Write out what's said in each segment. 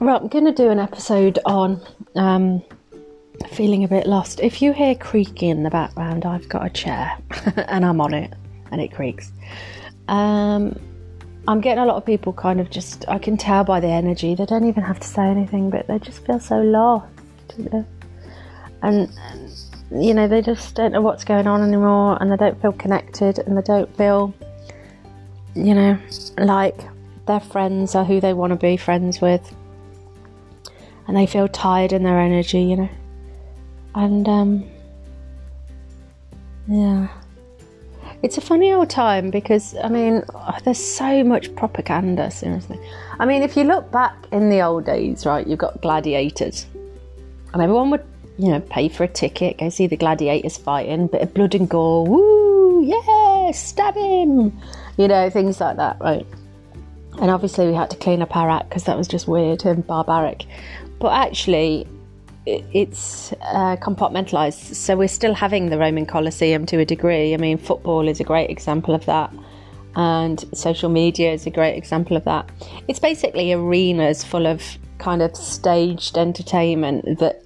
Well, I'm going to do an episode on um, feeling a bit lost. If you hear creaking in the background, I've got a chair and I'm on it and it creaks. Um, I'm getting a lot of people kind of just, I can tell by the energy, they don't even have to say anything, but they just feel so lost. Know? And, you know, they just don't know what's going on anymore and they don't feel connected and they don't feel, you know, like their friends are who they want to be friends with. And they feel tired in their energy, you know. And, um, yeah. It's a funny old time because, I mean, there's so much propaganda, seriously. I mean, if you look back in the old days, right, you've got gladiators. And everyone would, you know, pay for a ticket, go see the gladiators fighting, bit of blood and gore, woo, yeah, stab him, you know, things like that, right? And obviously, we had to clean up our act because that was just weird and barbaric. But actually, it's uh, compartmentalized. So we're still having the Roman Colosseum to a degree. I mean, football is a great example of that, and social media is a great example of that. It's basically arenas full of kind of staged entertainment that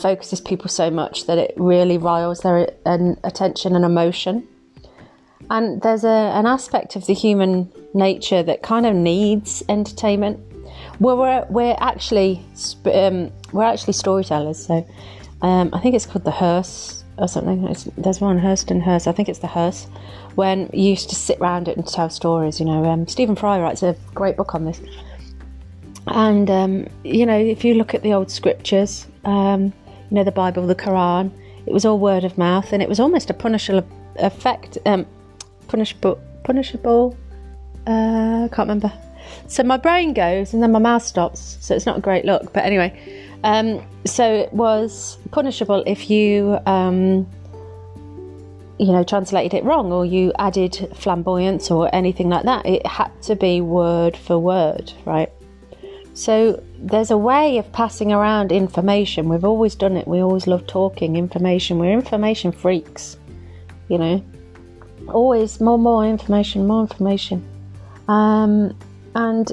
focuses people so much that it really riles their attention and emotion. And there's a, an aspect of the human nature that kind of needs entertainment well, we're we're actually um, we're actually storytellers. So um, I think it's called the hearse or something. It's, there's one Hurst and hearse. I think it's the hearse. When you used to sit around it and tell stories. You know, um, Stephen Fry writes a great book on this. And um, you know, if you look at the old scriptures, um, you know, the Bible, the Quran, it was all word of mouth, and it was almost a punishable effect, um, punishable, punishable. Uh, I can't remember so my brain goes and then my mouth stops. So it's not a great look. But anyway, um, so it was punishable if you, um, you know, translated it wrong or you added flamboyance or anything like that. It had to be word for word, right? So there's a way of passing around information. We've always done it. We always love talking information. We're information freaks, you know. Always more, more information, more information. Um, and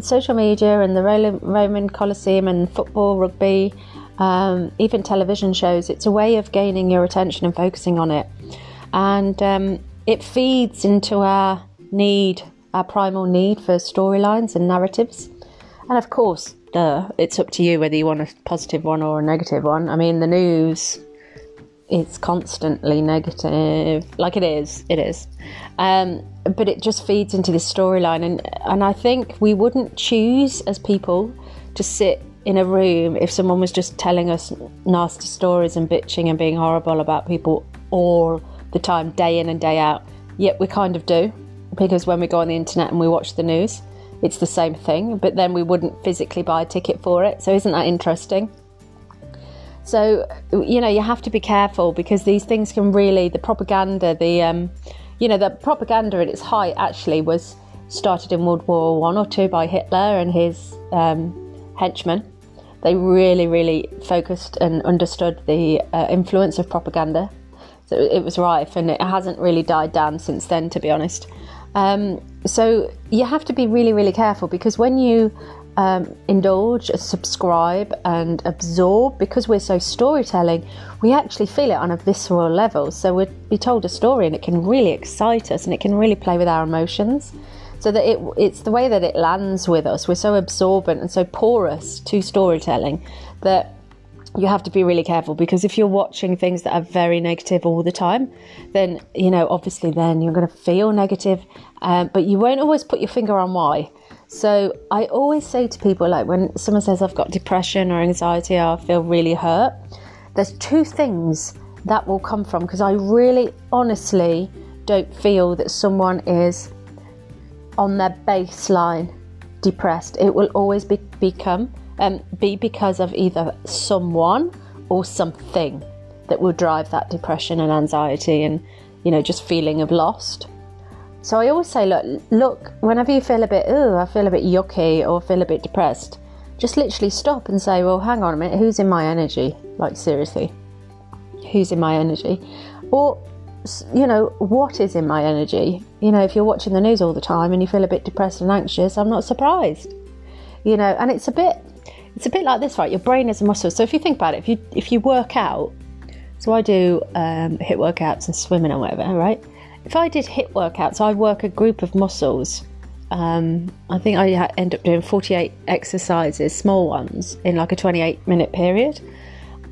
social media and the Roman Colosseum and football, rugby, um, even television shows, it's a way of gaining your attention and focusing on it. And um, it feeds into our need, our primal need for storylines and narratives. And of course, duh, it's up to you whether you want a positive one or a negative one. I mean, the news it's constantly negative. Like it is it is. Um, but it just feeds into this storyline. And and I think we wouldn't choose as people to sit in a room if someone was just telling us nasty stories and bitching and being horrible about people all the time day in and day out. Yet we kind of do because when we go on the internet and we watch the news it's the same thing. But then we wouldn't physically buy a ticket for it. So isn't that interesting so, you know, you have to be careful because these things can really, the propaganda, the, um, you know, the propaganda at its height actually was started in World War One or two by Hitler and his um, henchmen. They really, really focused and understood the uh, influence of propaganda. So it was rife and it hasn't really died down since then, to be honest. Um, so you have to be really, really careful because when you um, indulge, subscribe, and absorb because we're so storytelling, we actually feel it on a visceral level. So we'd be told a story and it can really excite us and it can really play with our emotions. So that it, it's the way that it lands with us. We're so absorbent and so porous to storytelling that you have to be really careful because if you're watching things that are very negative all the time, then, you know, obviously then you're going to feel negative, um, but you won't always put your finger on why. So I always say to people, like when someone says I've got depression or anxiety, or I feel really hurt, there's two things that will come from because I really honestly don't feel that someone is on their baseline depressed. It will always be become um, be because of either someone or something that will drive that depression and anxiety and you know just feeling of lost. So I always say, look, look, whenever you feel a bit, oh, I feel a bit yucky or feel a bit depressed, just literally stop and say, well, hang on a minute, who's in my energy? Like, seriously, who's in my energy? Or, you know, what is in my energy? You know, if you're watching the news all the time and you feel a bit depressed and anxious, I'm not surprised. you know, and it's a bit, it's a bit like this, right? Your brain is a muscle. So if you think about it, if you if you work out, so I do um, HIIT workouts and swimming and whatever, right? If I did HIIT workouts, I work a group of muscles. Um, I think I end up doing 48 exercises, small ones, in like a 28 minute period.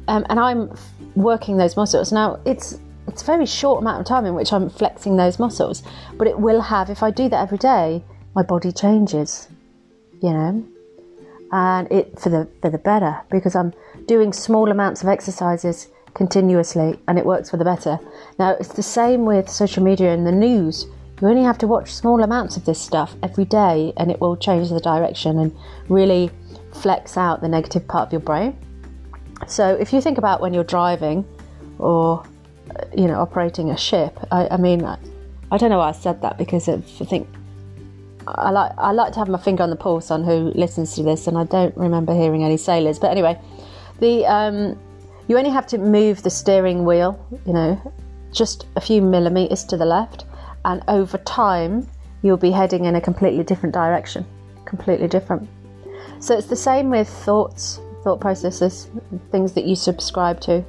Um, and I'm working those muscles. Now, it's it's a very short amount of time in which I'm flexing those muscles, but it will have, if I do that every day, my body changes, you know, and it for the for the better because I'm doing small amounts of exercises continuously and it works for the better. Now it's the same with social media and the news. You only have to watch small amounts of this stuff every day and it will change the direction and really flex out the negative part of your brain. So if you think about when you're driving or you know operating a ship, I, I mean I don't know why I said that because I think I like I like to have my finger on the pulse on who listens to this, and I don't remember hearing any sailors. But anyway, the um, you only have to move the steering wheel, you know, just a few millimeters to the left, and over time you'll be heading in a completely different direction, completely different. So it's the same with thoughts, thought processes, things that you subscribe to.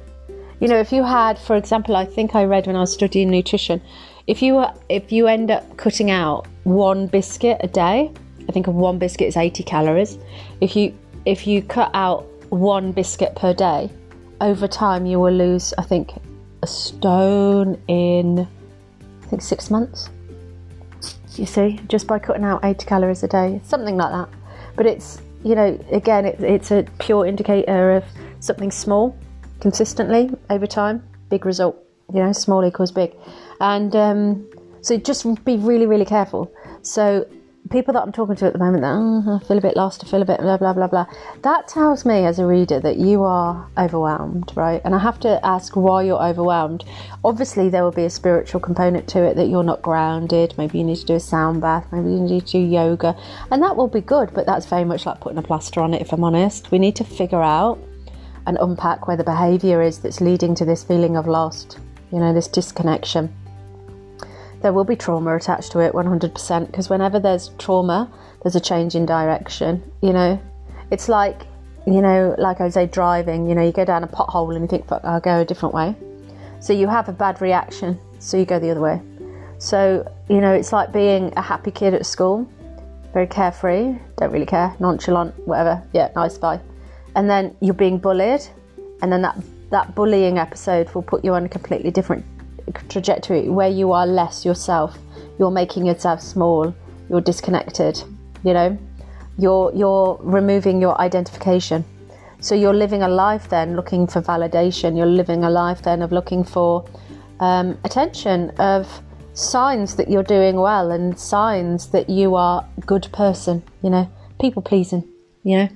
You know, if you had, for example, I think I read when I was studying nutrition, if you if you end up cutting out one biscuit a day, I think one biscuit is 80 calories. If you if you cut out one biscuit per day, over time you will lose I think a stone in I think 6 months. You see, just by cutting out 80 calories a day, something like that. But it's you know, again, it, it's a pure indicator of something small consistently over time, big result. You know, small equals big. And um, so just be really, really careful. So people that I'm talking to at the moment, that oh, I feel a bit lost, I feel a bit blah blah blah blah. That tells me as a reader that you are overwhelmed, right? And I have to ask why you're overwhelmed. Obviously, there will be a spiritual component to it that you're not grounded. Maybe you need to do a sound bath. Maybe you need to do yoga, and that will be good. But that's very much like putting a plaster on it. If I'm honest, we need to figure out and unpack where the behaviour is that's leading to this feeling of lost. You know, this disconnection there will be trauma attached to it 100% because whenever there's trauma, there's a change in direction. You know, it's like, you know, like I say, driving, you know, you go down a pothole and you think, fuck, I'll go a different way. So you have a bad reaction, so you go the other way. So, you know, it's like being a happy kid at school, very carefree, don't really care, nonchalant, whatever, yeah, nice, guy. And then you're being bullied, and then that, that bullying episode will put you on a completely different trajectory where you are less yourself. You're making yourself small. You're disconnected. You know, you're you're removing your identification. So you're living a life then looking for validation. You're living a life then of looking for um, attention, of signs that you're doing well, and signs that you are a good person. You know, people pleasing. You know,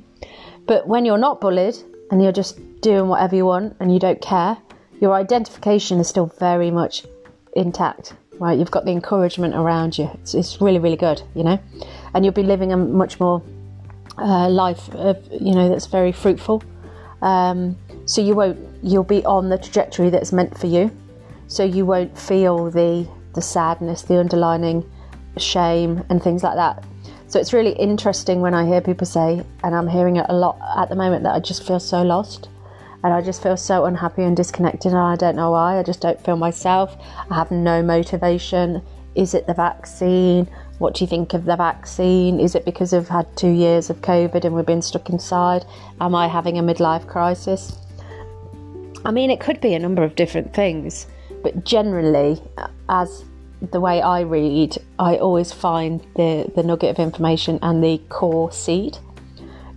but when you're not bullied and you're just doing whatever you want and you don't care, your identification is still very much intact, right? You've got the encouragement around you. It's, it's really, really good, you know, and you'll be living a much more uh, life, of, you know, that's very fruitful. Um, so you won't, you'll be on the trajectory that's meant for you. So you won't feel the the sadness, the underlining shame, and things like that. So it's really interesting when I hear people say, and I'm hearing it a lot at the moment, that I just feel so lost and I just feel so unhappy and disconnected, and I don't know why. I just don't feel myself. I have no motivation. Is it the vaccine? What do you think of the vaccine? Is it because I've had two years of COVID and we've been stuck inside? Am I having a midlife crisis? I mean, it could be a number of different things, but generally, as the way I read, I always find the, the nugget of information and the core seed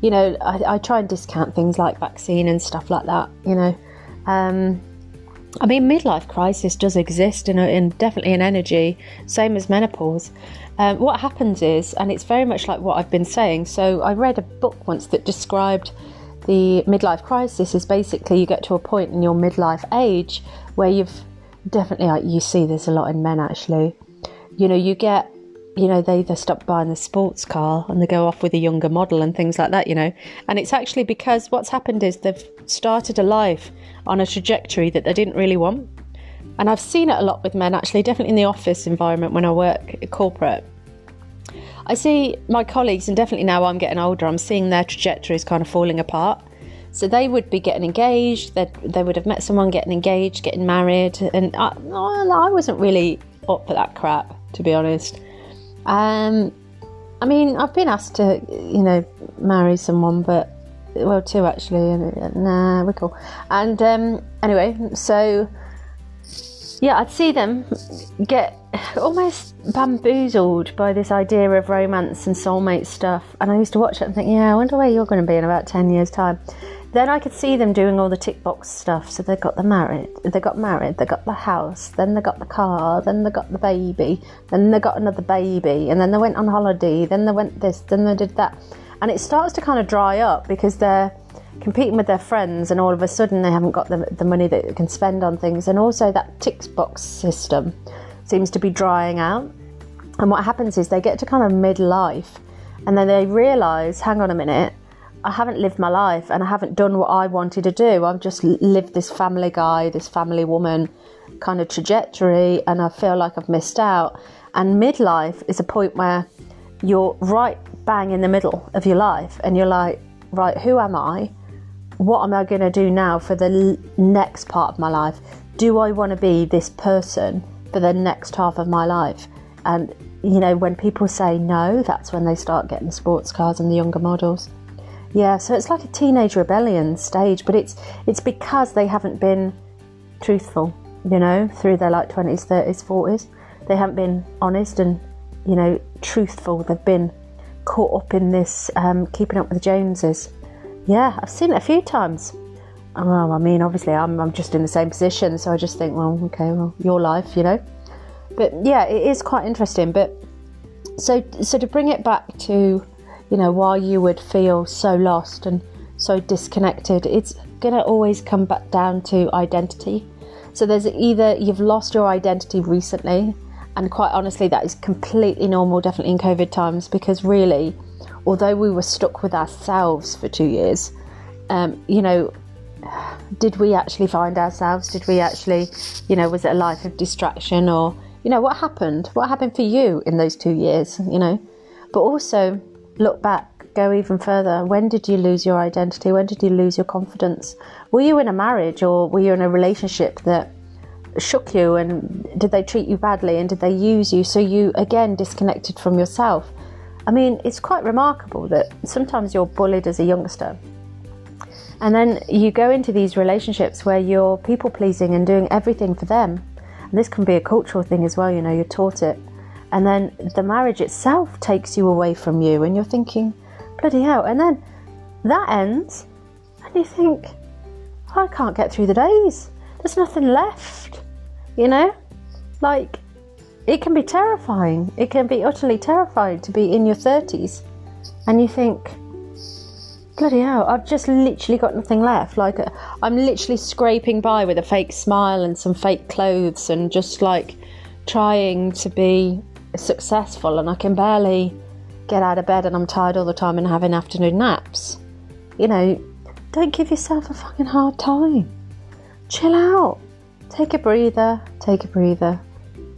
you know, I, I, try and discount things like vaccine and stuff like that, you know. Um, I mean, midlife crisis does exist in, in definitely an energy, same as menopause. Um, what happens is, and it's very much like what I've been saying. So, I read a book once that described the midlife crisis as basically you get to a point in your midlife age where you've definitely, you see this a lot in men actually, you know, you get you know, they, they stop buying the sports car and they go off with a younger model and things like that, you know. And it's actually because what's happened is they've started a life on a trajectory that they didn't really want. And I've seen it a lot with men, actually, definitely in the office environment when I work corporate. I see my colleagues, and definitely now I'm getting older, I'm seeing their trajectories kind of falling apart. So they would be getting engaged, they would have met someone getting engaged, getting married, and I, I wasn't really up for that crap, to be honest. Um, I mean, I've been asked to, you know, marry someone, but well, two actually, and nah, we're cool. And um, anyway, so yeah, I'd see them get almost bamboozled by this idea of romance and soulmate stuff. And I used to watch it and think, yeah, I wonder where you're going to be in about 10 years' time. Then I could see them doing all the tick box stuff. So they got the married, they got married, they got the house, then they got the car, then they got the baby, then they got another baby, and then they went on holiday, then they went this, then they did that. And it starts to kind of dry up because they're competing with their friends and all of a sudden they haven't got the, the money that they can spend on things. And also that tick box system seems to be drying out. And what happens is they get to kind of midlife and then they realise, hang on a minute, I haven't lived my life and I haven't done what I wanted to do. I've just lived this family guy, this family woman kind of trajectory, and I feel like I've missed out. And midlife is a point where you're right bang in the middle of your life and you're like, right, who am I? What am I going to do now for the next part of my life? Do I want to be this person for the next half of my life? And, you know, when people say no, that's when they start getting sports cars and the younger models. Yeah, so it's like a teenage rebellion stage, but it's it's because they haven't been truthful, you know, through their like twenties, thirties, forties. They haven't been honest and, you know, truthful. They've been caught up in this um, keeping up with the Joneses. Yeah, I've seen it a few times. Well, I mean, obviously, I'm, I'm just in the same position, so I just think, well, okay, well, your life, you know. But yeah, it is quite interesting. But so, so to bring it back to you know, why you would feel so lost and so disconnected, it's going to always come back down to identity. So there's either you've lost your identity recently, and quite honestly, that is completely normal, definitely in COVID times, because really, although we were stuck with ourselves for two years, um, you know, did we actually find ourselves? Did we actually, you know, was it a life of distraction or, you know, what happened? What happened for you in those two years, you know? But also, look back, go even further. When did you lose your identity? When did you lose your confidence? Were you in a marriage or were you in a relationship that shook you and did they treat you badly and did they use you so you again disconnected from yourself? I mean, it's quite remarkable that sometimes you're bullied as a youngster. And then you go into these relationships where you're people pleasing and doing everything for them. And this can be a cultural thing as well, you know, you're taught it and then the marriage itself takes you away from you and you're thinking bloody hell. And then that ends and you think i can't get through the days. There's nothing left you know? Like it can be terrifying. It can be utterly terrifying to be in your 30s and you think bloody hell i've just literally got nothing left. Like uh, i'm literally scraping by with a fake smile and some fake clothes and just like trying to be successful and I can barely get out of bed and I'm tired all the time and having afternoon naps. You know, don't give yourself a fucking hard time. Chill out. Take a breather, take a breather.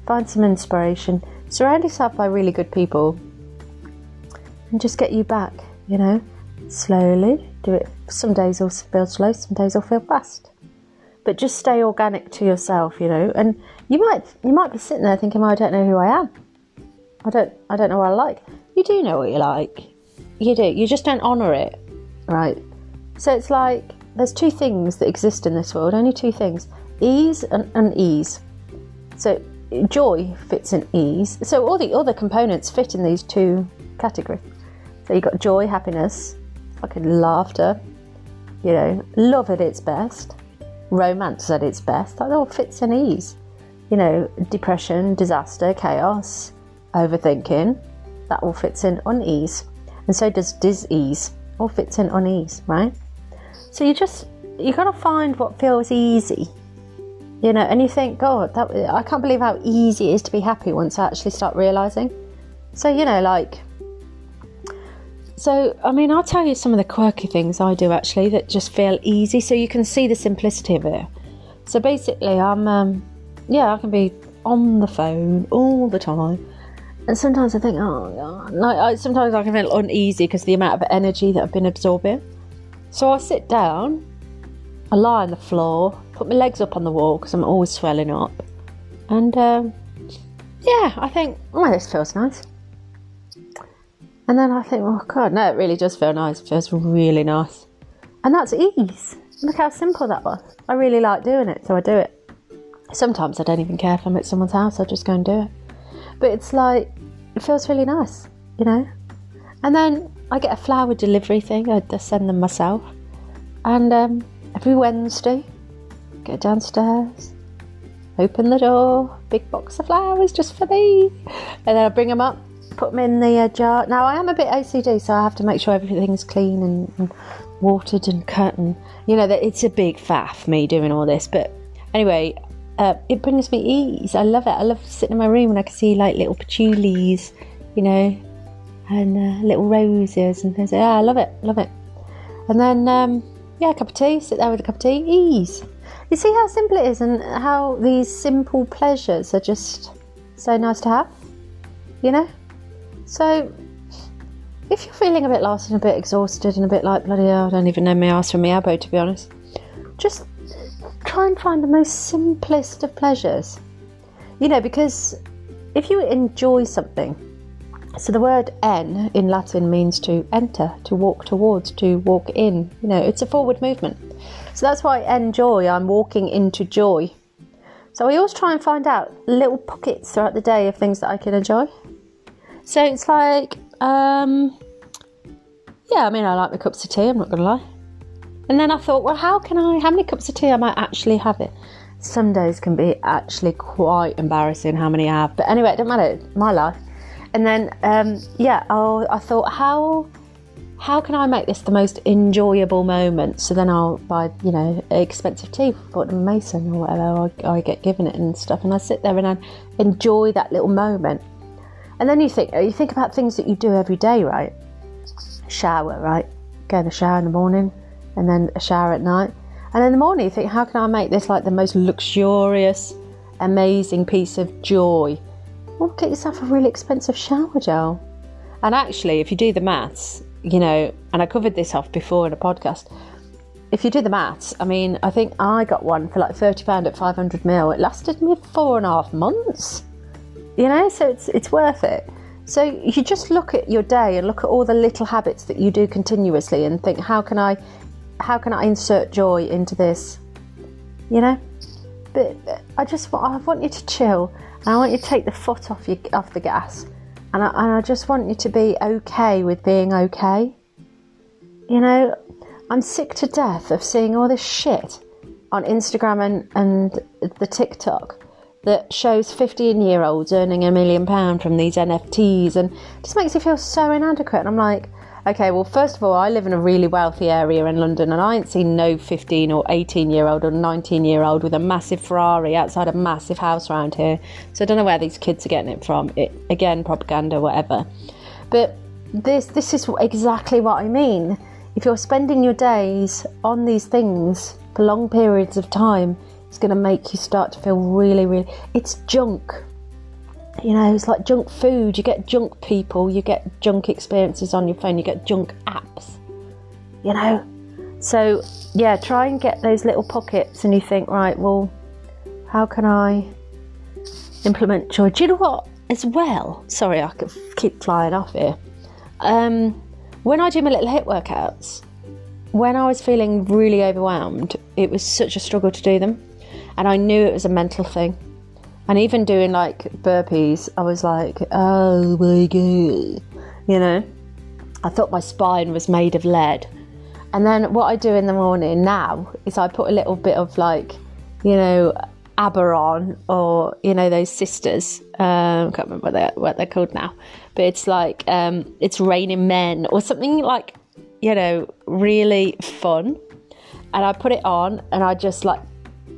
Find some inspiration. Surround yourself by really good people and just get you back, you know, slowly. Do it. Some days will feel slow, some days will feel fast. But just stay organic to yourself, you know. And you might you might be sitting there thinking, well, I don't know who I am. I don't I don't know what I like. You do know what you like. You do. You just don't honour it. Right. So it's like there's two things that exist in this world, only two things. Ease and unease. So joy fits in ease. So all the other components fit in these two categories. So you've got joy, happiness, fucking laughter, you know, love at its best, romance at its best. That all fits in ease. You know, depression, disaster, chaos, overthinking, that all fits in unease. And so does dis-ease, all fits in unease, right? So you just, you gotta find what feels easy. You know, and you think, God, that I can't believe how easy it is to be happy once I actually start realizing. So, you know, like, so, I mean, I'll tell you some of the quirky things I do actually that just feel easy so you can see the simplicity of it. So, basically, I'm, um, yeah, I can be on the phone all the time And sometimes I think, oh god, like, I, sometimes I can feel uneasy because the amount of energy that I've been absorbing. So I sit down, I lie on the floor, put my legs up on the wall because I'm always swelling up, and um, yeah, I think, oh, this feels nice. And then I think, oh god, no, it really does feel nice. It feels really nice, and that's ease. Look how simple that was. I really like doing it, so I do it. Sometimes I don't even care if I'm at someone's house, I just go and do it. But it's like, it feels really nice, you know? And then I get a flower delivery thing, I send them myself. And um, every Wednesday, go downstairs, open the door, big box of flowers just for me. And then I bring them up, put them in the uh, jar. Now, I am a bit OCD, so I have to make sure everything's clean and, and watered and cut. And, you know, that it's a big faff, me doing all this. But anyway, uh, it brings me ease. I love it. I love sitting in my room and I can see like little patchoulis, you know, and uh, little roses and things. Yeah, I love it. Love it. And then, um, yeah, a cup of tea. Sit there with a cup of tea. Ease. You see how simple it is and how these simple pleasures are just so nice to have. You know. So, if you're feeling a bit lost and a bit exhausted and a bit like bloody hell, I don't even know my ass from my elbow to be honest. Just try and find the most simplest of pleasures. You know, because if you enjoy something, so the word en in Latin means to enter, to walk towards, to walk in. You know, it's a forward movement. So that's why enjoy, I'm walking into joy. So I always try and find out little pockets throughout the day of things that I can enjoy. So it's like, um, yeah, I mean, I like my cups of tea, I'm not going to lie. And then I thought, well, how can I, how many cups of tea am I actually having? Some days can be actually quite embarrassing how many I have. But anyway, it doesn't matter, my life. And then, um, yeah, oh, I thought, how how can I make this the most enjoyable moment? So then I'll buy, you know, expensive tea for Mason or whatever I, I, get given it and stuff. And I sit there and I enjoy that little moment. And then you think, you think about things that you do every day, right? Shower, right? Go in the shower in the morning, and then a shower at night. And in the morning, you think, how can I make this like the most luxurious, amazing piece of joy? Well, get yourself a really expensive shower gel. And actually, if you do the maths, you know, and I covered this off before in a podcast. If you do the maths, I mean, I think I got one for like thirty pound at five hundred mil. It lasted me four and a half months. You know, so it's it's worth it. So you just look at your day and look at all the little habits that you do continuously and think, how can I how can I insert joy into this? You know? But I just I want you to chill and I want you to take the foot off your, off the gas and I, and I just want you to be okay with being okay. You know, I'm sick to death of seeing all this shit on Instagram and, and the TikTok that shows 15 year olds earning a million pound from these NFTs and just makes you feel so inadequate. And I'm like, Okay, well, first of all, I live in a really wealthy area in London, and I ain't seen no 15 or 18 year old or 19 year old with a massive Ferrari outside a massive house around here. So I don't know where these kids are getting it from. It again, propaganda, whatever. But this this is exactly what I mean. If you're spending your days on these things for long periods of time, it's going to make you start to feel really, really. It's junk you know, it's like junk food. You get junk people, you get junk experiences on your phone, you get junk apps, you know. So, yeah, try and get those little pockets and you think, right, well, how can I implement joy? Do you know what? As well, sorry, I could keep flying off here. Um, when I do my little HIIT workouts, when I was feeling really overwhelmed, it was such a struggle to do them. And I knew it was a mental thing. And even doing like burpees, I was like, oh my god, you know. I thought my spine was made of lead. And then what I do in the morning now is I put a little bit of like, you know, Aberon or you know those sisters. Um, I can't remember what they're, what they're called now, but it's like um, it's Raining Men or something like you know really fun. And I put it on and I just like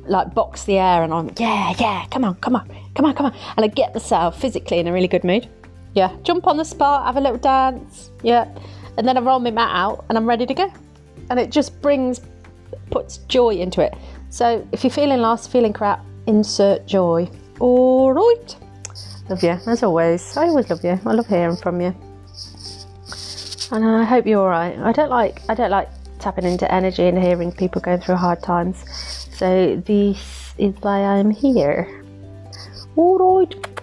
like box the air and I'm yeah yeah come on come on come on come on and I get myself physically in a really good mood yeah jump on the spot have a little dance yeah and then I roll my mat out and I'm ready to go and it just brings puts joy into it so if you're feeling lost feeling crap insert joy all right Love you, as always. I always love you. I love hearing from you. And I hope you're alright. I don't like I don't like tapping into energy and hearing people going through hard times. So this is why I'm here. Alright,